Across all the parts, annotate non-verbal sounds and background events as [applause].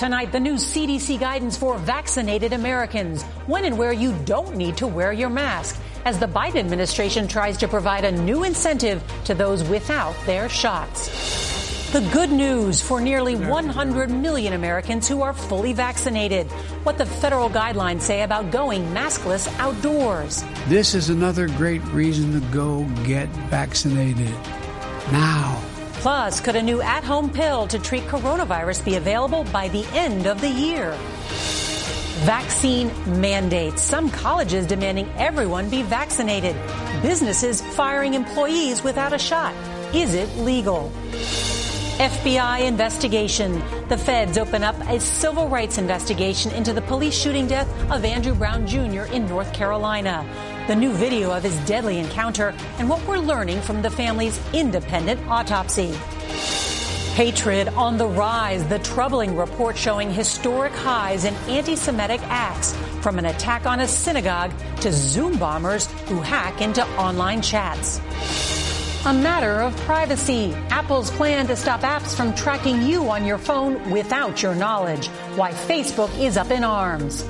Tonight, the new CDC guidance for vaccinated Americans when and where you don't need to wear your mask as the Biden administration tries to provide a new incentive to those without their shots. The good news for nearly 100 million Americans who are fully vaccinated. What the federal guidelines say about going maskless outdoors. This is another great reason to go get vaccinated now. Plus, could a new at home pill to treat coronavirus be available by the end of the year? Vaccine mandates. Some colleges demanding everyone be vaccinated. Businesses firing employees without a shot. Is it legal? FBI investigation. The feds open up a civil rights investigation into the police shooting death of Andrew Brown Jr. in North Carolina. The new video of his deadly encounter and what we're learning from the family's independent autopsy. Hatred on the rise, the troubling report showing historic highs in anti Semitic acts, from an attack on a synagogue to Zoom bombers who hack into online chats. A matter of privacy. Apple's plan to stop apps from tracking you on your phone without your knowledge. Why Facebook is up in arms.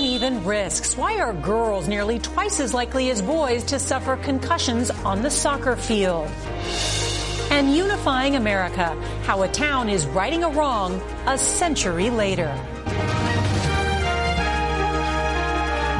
Uneven risks. Why are girls nearly twice as likely as boys to suffer concussions on the soccer field? And unifying America. How a town is righting a wrong a century later.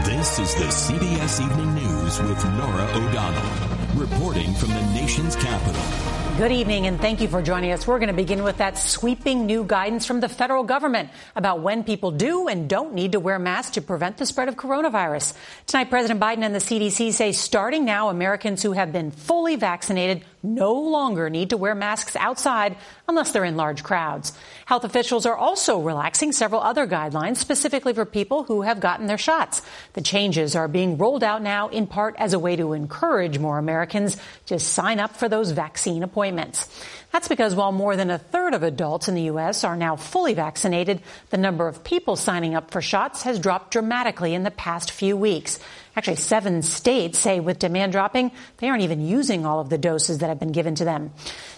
This is the CBS Evening News with Norah O'Donnell, reporting from the nation's capital. Good evening, and thank you for joining us. We're going to begin with that sweeping new guidance from the federal government about when people do and don't need to wear masks to prevent the spread of coronavirus. Tonight, President Biden and the CDC say starting now, Americans who have been fully vaccinated no longer need to wear masks outside unless they're in large crowds. Health officials are also relaxing several other guidelines specifically for people who have gotten their shots. The changes are being rolled out now in part as a way to encourage more Americans to sign up for those vaccine appointments. That's because while more than a third of adults in the U.S. are now fully vaccinated, the number of people signing up for shots has dropped dramatically in the past few weeks. Actually, seven states say with demand dropping, they aren't even using all of the doses that have been given to them.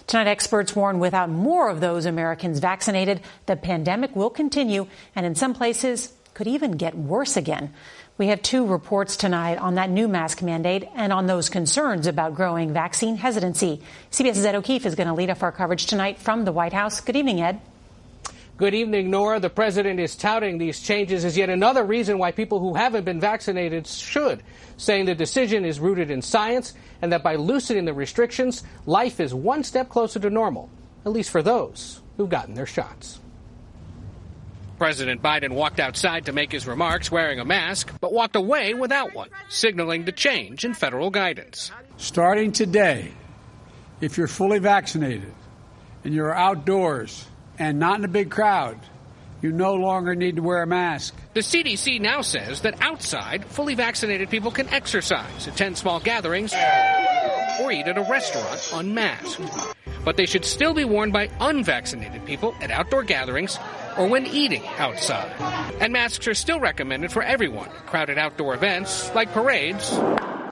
Tonight, experts warn without more of those Americans vaccinated, the pandemic will continue and in some places could even get worse again. We have two reports tonight on that new mask mandate and on those concerns about growing vaccine hesitancy. CBS's Ed O'Keefe is going to lead off our coverage tonight from the White House. Good evening, Ed. Good evening, Norah. The president is touting these changes as yet another reason why people who haven't been vaccinated should, saying the decision is rooted in science and that by loosening the restrictions, life is one step closer to normal. at least for those who've gotten their shots. President Biden walked outside to make his remarks wearing a mask, but walked away without one, signaling the change in federal guidance. Starting today, if you're fully vaccinated and you're outdoors and not in a big crowd, you no longer need to wear a mask. The CDC now says that outside, fully vaccinated people can exercise, attend small gatherings, or eat at a restaurant unmasked. But they should still be worn by unvaccinated people at outdoor gatherings or when eating outside. And masks are still recommended for everyone at crowded outdoor events like parades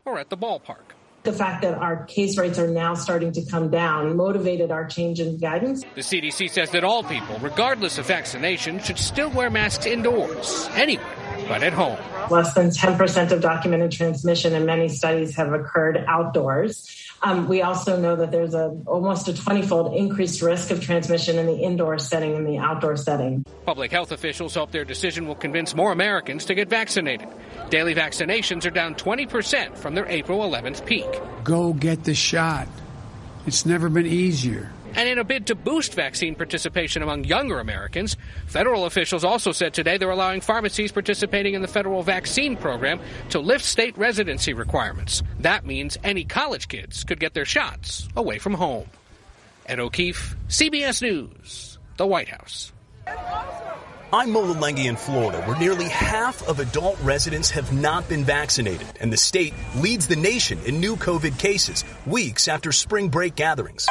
or at the ballpark. The fact that our case rates are now starting to come down motivated our change in guidance. The CDC says that all people, regardless of vaccination, should still wear masks indoors, anywhere, but at home. Less than 10% of documented transmission in many studies have occurred outdoors. Um, we also know that there's a almost a 20-fold increased risk of transmission in the indoor setting and the outdoor setting. Public health officials hope their decision will convince more Americans to get vaccinated. Daily vaccinations are down 20% from their April 11th peak. Go get the shot. It's never been easier. And in a bid to boost vaccine participation among younger Americans, federal officials also said today they're allowing pharmacies participating in the federal vaccine program to lift state residency requirements. That means any college kids could get their shots away from home. Ed O'Keefe, CBS News, the White House. I'm Mola in Florida, where nearly half of adult residents have not been vaccinated, and the state leads the nation in new COVID cases weeks after spring break gatherings.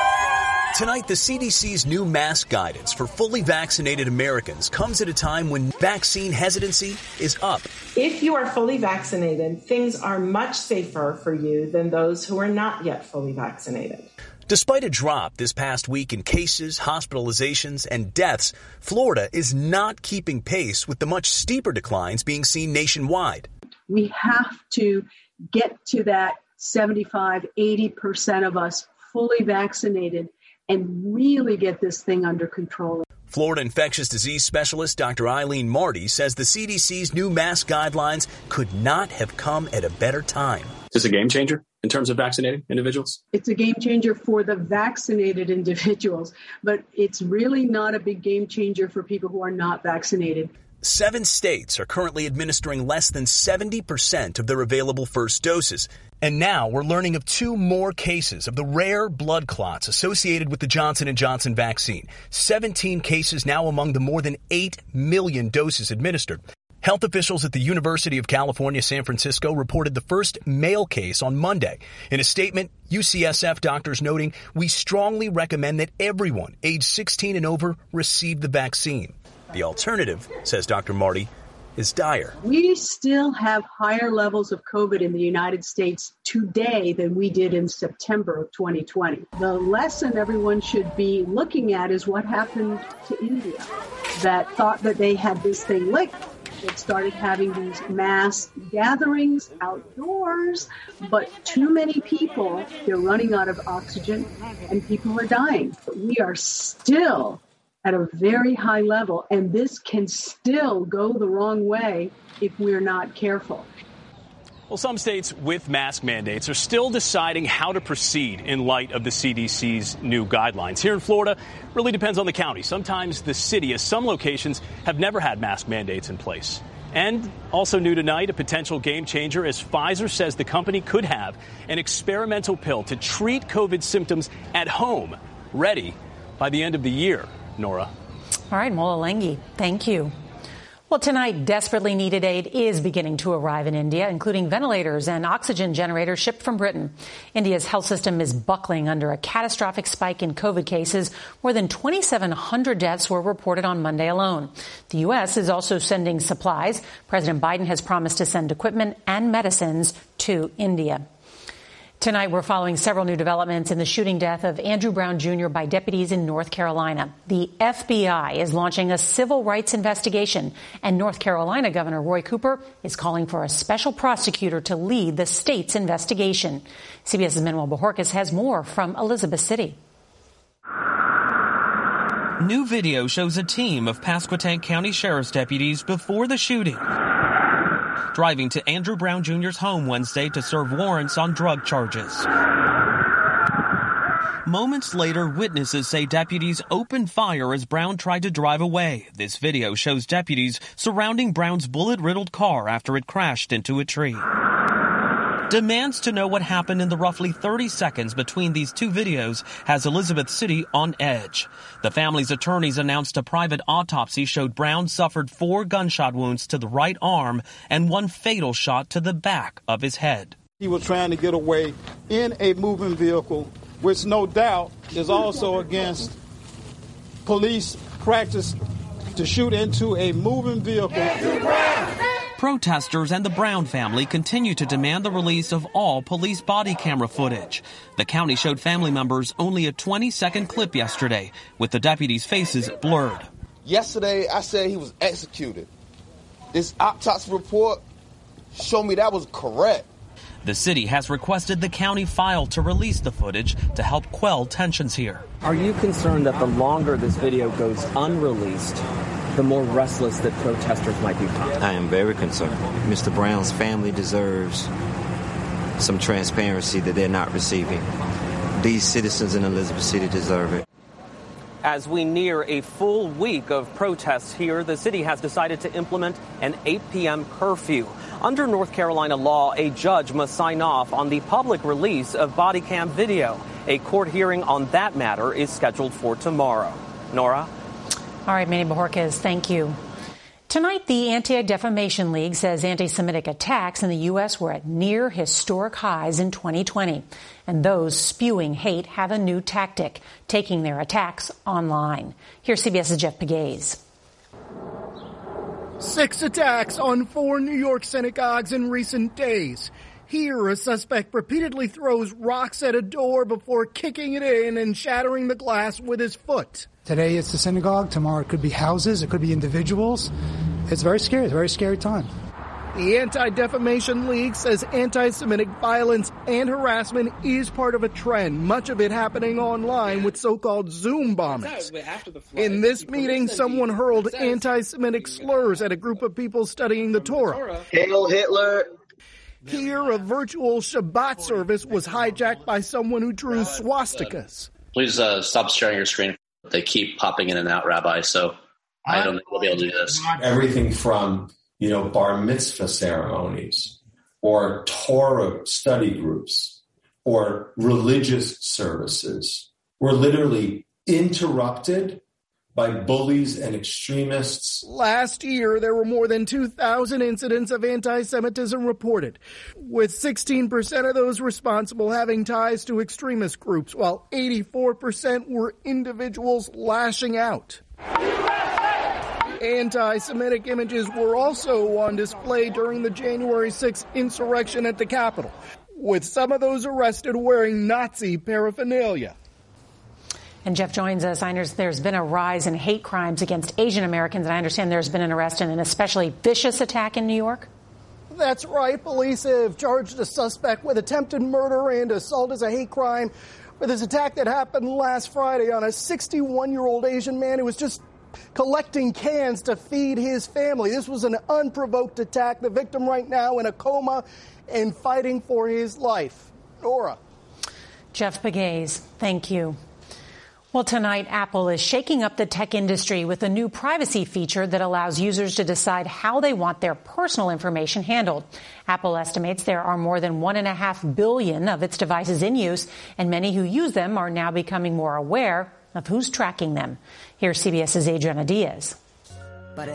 Tonight, the CDC's new mask guidance for fully vaccinated Americans comes at a time when vaccine hesitancy is up. If you are fully vaccinated, things are much safer for you than those who are not yet fully vaccinated. Despite a drop this past week in cases, hospitalizations, and deaths, Florida is not keeping pace with the much steeper declines being seen nationwide. We have to get to that 75, 80% of us fully vaccinated and really get this thing under control. Florida infectious disease specialist Dr. Eileen Marty says the CDC's new mask guidelines could not have come at a better time. Is this a game changer in terms of vaccinating individuals? It's a game changer for the vaccinated individuals, but it's really not a big game changer for people who are not vaccinated. Seven states are currently administering less than 70% of their available first doses. And now we're learning of two more cases of the rare blood clots associated with the Johnson & Johnson vaccine. 17 cases now among the more than 8 million doses administered. Health officials at the University of California, San Francisco reported the first male case on Monday. In a statement, UCSF doctors noting, we strongly recommend that everyone age 16 and over receive the vaccine. The alternative, says Dr. Marty, is dire. We still have higher levels of COVID in the United States today than we did in September of 2020. The lesson everyone should be looking at is what happened to India that thought that they had this thing licked. It started having these mass gatherings outdoors, but too many people, they're running out of oxygen and people are dying. But we are still at a very high level, and this can still go the wrong way if we're not careful. Well, some states with mask mandates are still deciding how to proceed in light of the CDC's new guidelines. Here in Florida, really depends on the county. Sometimes the city, as some locations have never had mask mandates in place. And also new tonight, a potential game changer as Pfizer says the company could have an experimental pill to treat COVID symptoms at home, ready by the end of the year. Norah. All right, Mola Lenghi, thank you. Well, tonight, desperately needed aid is beginning to arrive in India, including ventilators and oxygen generators shipped from Britain. India's health system is buckling under a catastrophic spike in COVID cases. More than 2,700 deaths were reported on Monday alone. The U.S. is also sending supplies. President Biden has promised to send equipment and medicines to India. Tonight, we're following several new developments in the shooting death of Andrew Brown Jr. by deputies in North Carolina. The FBI is launching a civil rights investigation, and North Carolina Governor Roy Cooper is calling for a special prosecutor to lead the state's investigation. CBS's Manuel Bojorquez has more from Elizabeth City. New video shows a team of Pasquotank County Sheriff's deputies before the shooting driving to Andrew Brown Jr.'s home Wednesday to serve warrants on drug charges. Moments later, witnesses say deputies opened fire as Brown tried to drive away. This video shows deputies surrounding Brown's bullet riddled car after it crashed into a tree. Demands to know what happened in the roughly 30 seconds between these two videos has Elizabeth City on edge. The family's attorneys announced a private autopsy showed Brown suffered four gunshot wounds to the right arm and one fatal shot to the back of his head. He was trying to get away in a moving vehicle, which no doubt is also against police practice to shoot into a moving vehicle. Protesters and the Brown family continue to demand the release of all police body camera footage. The county showed family members only a 20 second clip yesterday, with the deputies' faces blurred. Yesterday, I said he was executed. This autopsy report showed me that was correct. The city has requested the county file to release the footage to help quell tensions here. Are you concerned that the longer this video goes unreleased, the more restless that protesters might become? I am very concerned. Mr. Brown's family deserves some transparency that they're not receiving. These citizens in Elizabeth City deserve it. As we near a full week of protests here, the city has decided to implement an 8 p.m. curfew. Under North Carolina law, a judge must sign off on the public release of body cam video. A court hearing on that matter is scheduled for tomorrow. Norah? All right, Manny Bojorquez, thank you. Tonight, the Anti Defamation League says anti Semitic attacks in the U.S. were at near historic highs in 2020. And those spewing hate have a new tactic, taking their attacks online. Here's CBS's Jeff Pegues. Six attacks on four New York synagogues in recent days. Here, a suspect repeatedly throws rocks at a door before kicking it in and shattering the glass with his foot. Today it's the synagogue, tomorrow it could be houses, it could be individuals. It's very scary, it's a very scary time. The Anti Defamation League says anti Semitic violence and harassment is part of a trend, much of it happening online with so called Zoom bombings. In this meeting, someone hurled anti Semitic slurs at a group of people studying the Torah. Hail Hitler! Here, a virtual Shabbat service was hijacked by someone who drew swastikas. Please uh, stop sharing your screen. They keep popping in and out, Rabbi, so I don't think we'll be able to do this. Everything from you know, bar mitzvah ceremonies or Torah study groups or religious services were literally interrupted by bullies and extremists. Last year, there were more than 2,000 incidents of anti Semitism reported, with 16% of those responsible having ties to extremist groups, while 84% were individuals lashing out. Anti Semitic images were also on display during the January 6th insurrection at the Capitol, with some of those arrested wearing Nazi paraphernalia. And Jeff joins us. I understand there's been a rise in hate crimes against Asian Americans, and I understand there's been an arrest in an especially vicious attack in New York. That's right. Police have charged a suspect with attempted murder and assault as a hate crime for this attack that happened last Friday on a 61 year old Asian man who was just collecting cans to feed his family. This was an unprovoked attack. The victim right now in a coma and fighting for his life. Norah. Jeff Pegues, thank you. Well, tonight, Apple is shaking up the tech industry with a new privacy feature that allows users to decide how they want their personal information handled. Apple estimates there are more than one and a half billion of its devices in use, and many who use them are now becoming more aware of who's tracking them. Here's CBS's Adriana Diaz.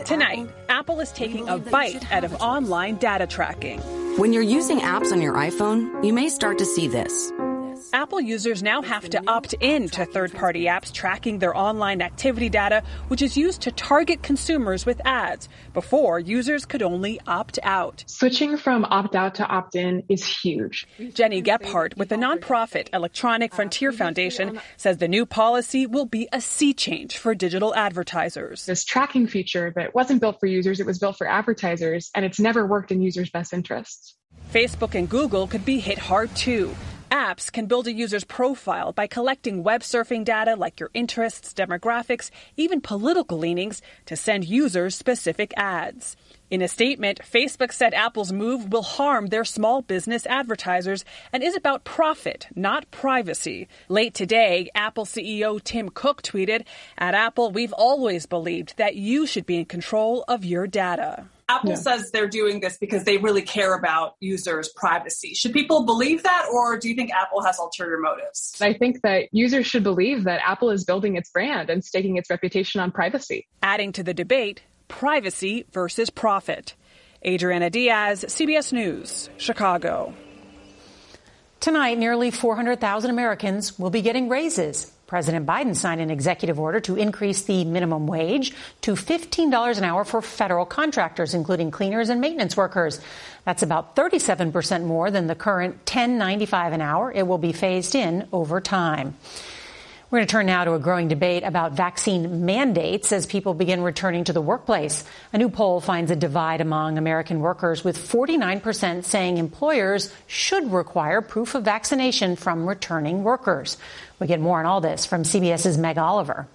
Tonight, Apple is taking a bite out of online data tracking. When you're using apps on your iPhone, you may start to see this. Apple users now have to opt in to third party apps tracking their online activity data, which is used to target consumers with ads. Before, users could only opt out. Switching from opt out to opt in is huge. Gennie Gebhart with the nonprofit Electronic Frontier Foundation says the new policy will be a sea change for digital advertisers. This tracking feature that wasn't built for users, it was built for advertisers, and it's never worked in users' best interests. Facebook and Google could be hit hard too. Apps can build a user's profile by collecting web surfing data like your interests, demographics, even political leanings to send users specific ads. In a statement, Facebook said Apple's move will harm their small business advertisers and is about profit, not privacy. Late today, Apple CEO Tim Cook tweeted, At Apple, we've always believed that you should be in control of your data. Apple Yeah. says they're doing this because they really care about users' privacy. Should people believe that, or do you think Apple has ulterior motives? I think that users should believe that Apple is building its brand and staking its reputation on privacy. Adding to the debate, privacy versus profit. Adriana Diaz, CBS News, Chicago. Tonight, nearly 400,000 Americans will be getting raises. President Biden signed an executive order to increase the minimum wage to $15 an hour for federal contractors, including cleaners and maintenance workers. That's about 37% more than the current $10.95 an hour. It will be phased in over time. We're going to turn now to a growing debate about vaccine mandates as people begin returning to the workplace. A new poll finds a divide among American workers, with 49% saying employers should require proof of vaccination from returning workers. We get more on all this from CBS's Meg Oliver.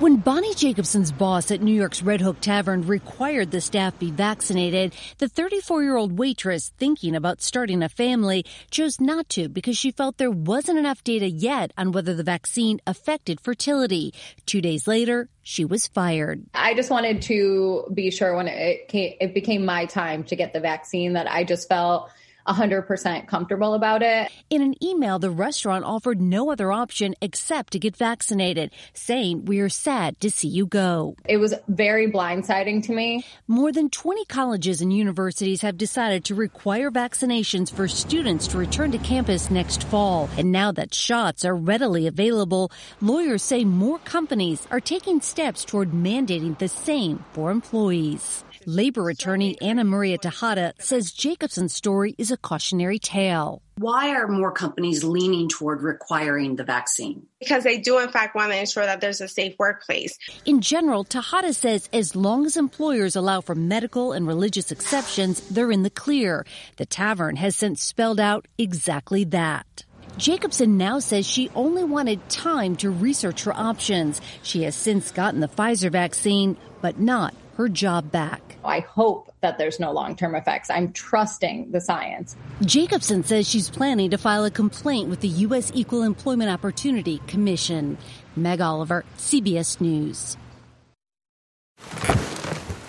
When Bonnie Jacobson's boss at New York's Red Hook Tavern required the staff be vaccinated, the 34 year old waitress thinking about starting a family chose not to because she felt there wasn't enough data yet on whether the vaccine affected fertility. Two days later, she was fired. I just wanted to be sure when it came, it became my time to get the vaccine that I just felt 100% comfortable about it. In an email, the restaurant offered no other option except to get vaccinated, saying, We are sad to see you go. It was very blindsiding to me. More than 20 colleges and universities have decided to require vaccinations for students to return to campus next fall. And now that shots are readily available, lawyers say more companies are taking steps toward mandating the same for employees. Labor attorney Anna Maria Tejada says Jacobson's story is a cautionary tale. Why are more companies leaning toward requiring the vaccine? Because they do, in fact, want to ensure that there's a safe workplace. In general, Tejada says as long as employers allow for medical and religious exceptions, they're in the clear. The tavern has since spelled out exactly that. Jacobson now says she only wanted time to research her options. She has since gotten the Pfizer vaccine, but not her job back. I hope that there's no long term effects. I'm trusting the science. Jacobson says she's planning to file a complaint with the U.S. Equal Employment Opportunity Commission. Meg Oliver, CBS News.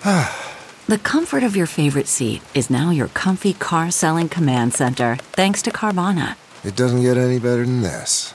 [sighs] The comfort of your favorite seat is now your comfy car selling command center, thanks to Carvana. It doesn't get any better than this.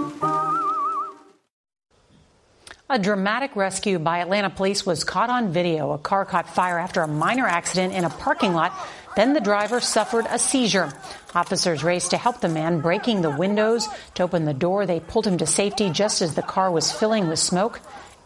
A dramatic rescue by Atlanta police was caught on video. A car caught fire after a minor accident in a parking lot. Then the driver suffered a seizure. Officers raced to help the man, breaking the windows to open the door. They pulled him to safety just as the car was filling with smoke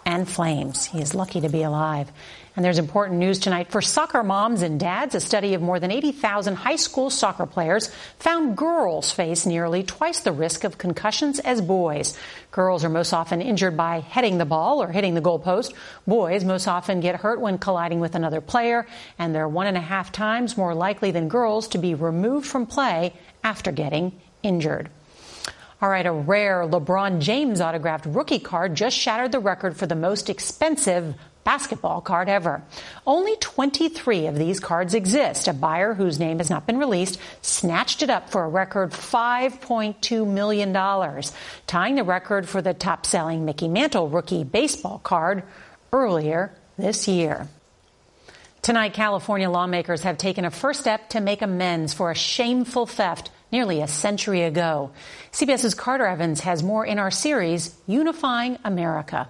and flames. He is lucky to be alive. And there's important news tonight for soccer moms and dads. A study of more than 80,000 high school soccer players found girls face nearly twice the risk of concussions as boys. Girls are most often injured by heading the ball or hitting the goalpost. Boys most often get hurt when colliding with another player, and they're one and a half times more likely than girls to be removed from play after getting injured. All right, a rare LeBron James autographed rookie card just shattered the record for the most expensive basketball card ever. Only 23 of these cards exist. A buyer whose name has not been released snatched it up for a record $5.2 million, tying the record for the top selling Mickey Mantle rookie baseball card earlier this year. Tonight, California lawmakers have taken a first step to make amends for a shameful theft nearly a century ago. CBS's Carter Evans has more in our series, Unifying America.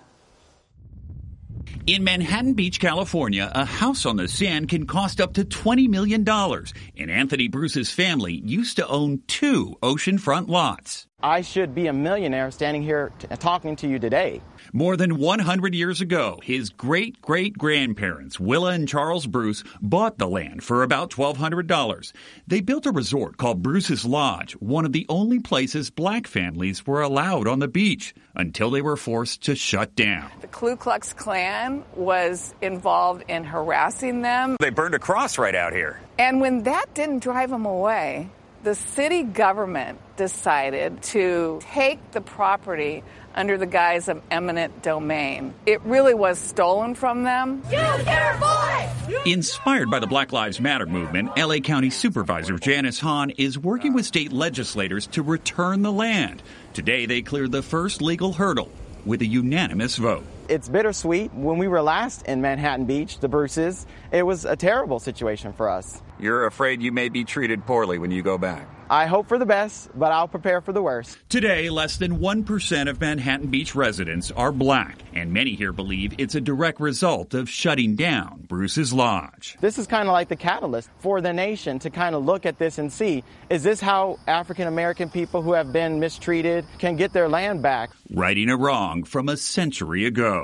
In Manhattan Beach, California, a house on the sand can cost up to $20 million. And Anthony Bruce's family used to own two oceanfront lots. I should be a millionaire standing here t- talking to you today. More than 100 years ago, his great great grandparents, Willa and Charles Bruce, bought the land for about $1,200. They built a resort called Bruce's Lodge, one of the only places black families were allowed on the beach until they were forced to shut down. The Ku Klux Klan was involved in harassing them. They burned a cross right out here. And when that didn't drive them away, the city government decided to take the property under the guise of eminent domain. It really was stolen from them. Use your voice! Inspired by the Black Lives Matter movement, LA County Supervisor Janice Hahn is working with state legislators to return the land. Today, they cleared the first legal hurdle with a unanimous vote. It's bittersweet. When we were last in Manhattan Beach, the Bruces, it was a terrible situation for us. You're afraid you may be treated poorly when you go back. I hope for the best, but I'll prepare for the worst. Today, less than 1% of Manhattan Beach residents are black, and many here believe it's a direct result of shutting down Bruce's Lodge. This is kind of like the catalyst for the nation to kind of look at this and see is this how African American people who have been mistreated can get their land back? Righting a wrong from a century ago.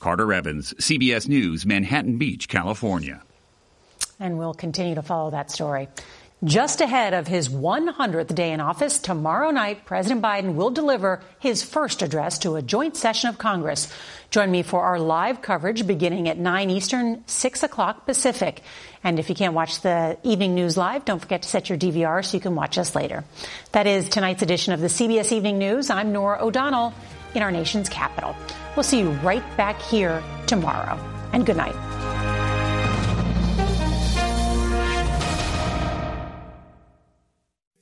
Carter Evans, CBS News, Manhattan Beach, California. And we'll continue to follow that story. Just ahead of his 100th day in office, tomorrow night, President Biden will deliver his first address to a joint session of Congress. Join me for our live coverage beginning at 9 Eastern, 6 o'clock Pacific. And if you can't watch the evening news live, don't forget to set your DVR so you can watch us later. That is tonight's edition of the CBS Evening News. I'm Norah O'Donnell in our nation's capital. We'll see you right back here tomorrow. And good night.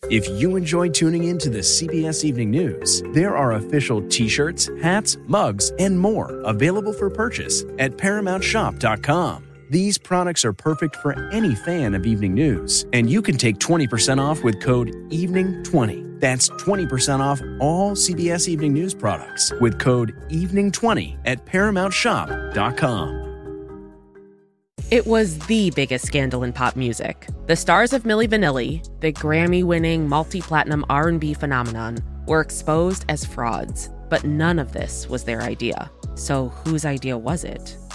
If you enjoy tuning in to the CBS Evening News, there are official t shirts, hats, mugs, and more available for purchase at ParamountShop.com. These products are perfect for any fan of evening news, and you can take 20% off with code EVENING20. That's 20% off all CBS Evening News products with code EVENING20 at ParamountShop.com. It was the biggest scandal in pop music. The stars of Milli Vanilli, the Grammy-winning multi-platinum R&B phenomenon, were exposed as frauds, but none of this was their idea. So whose idea was it?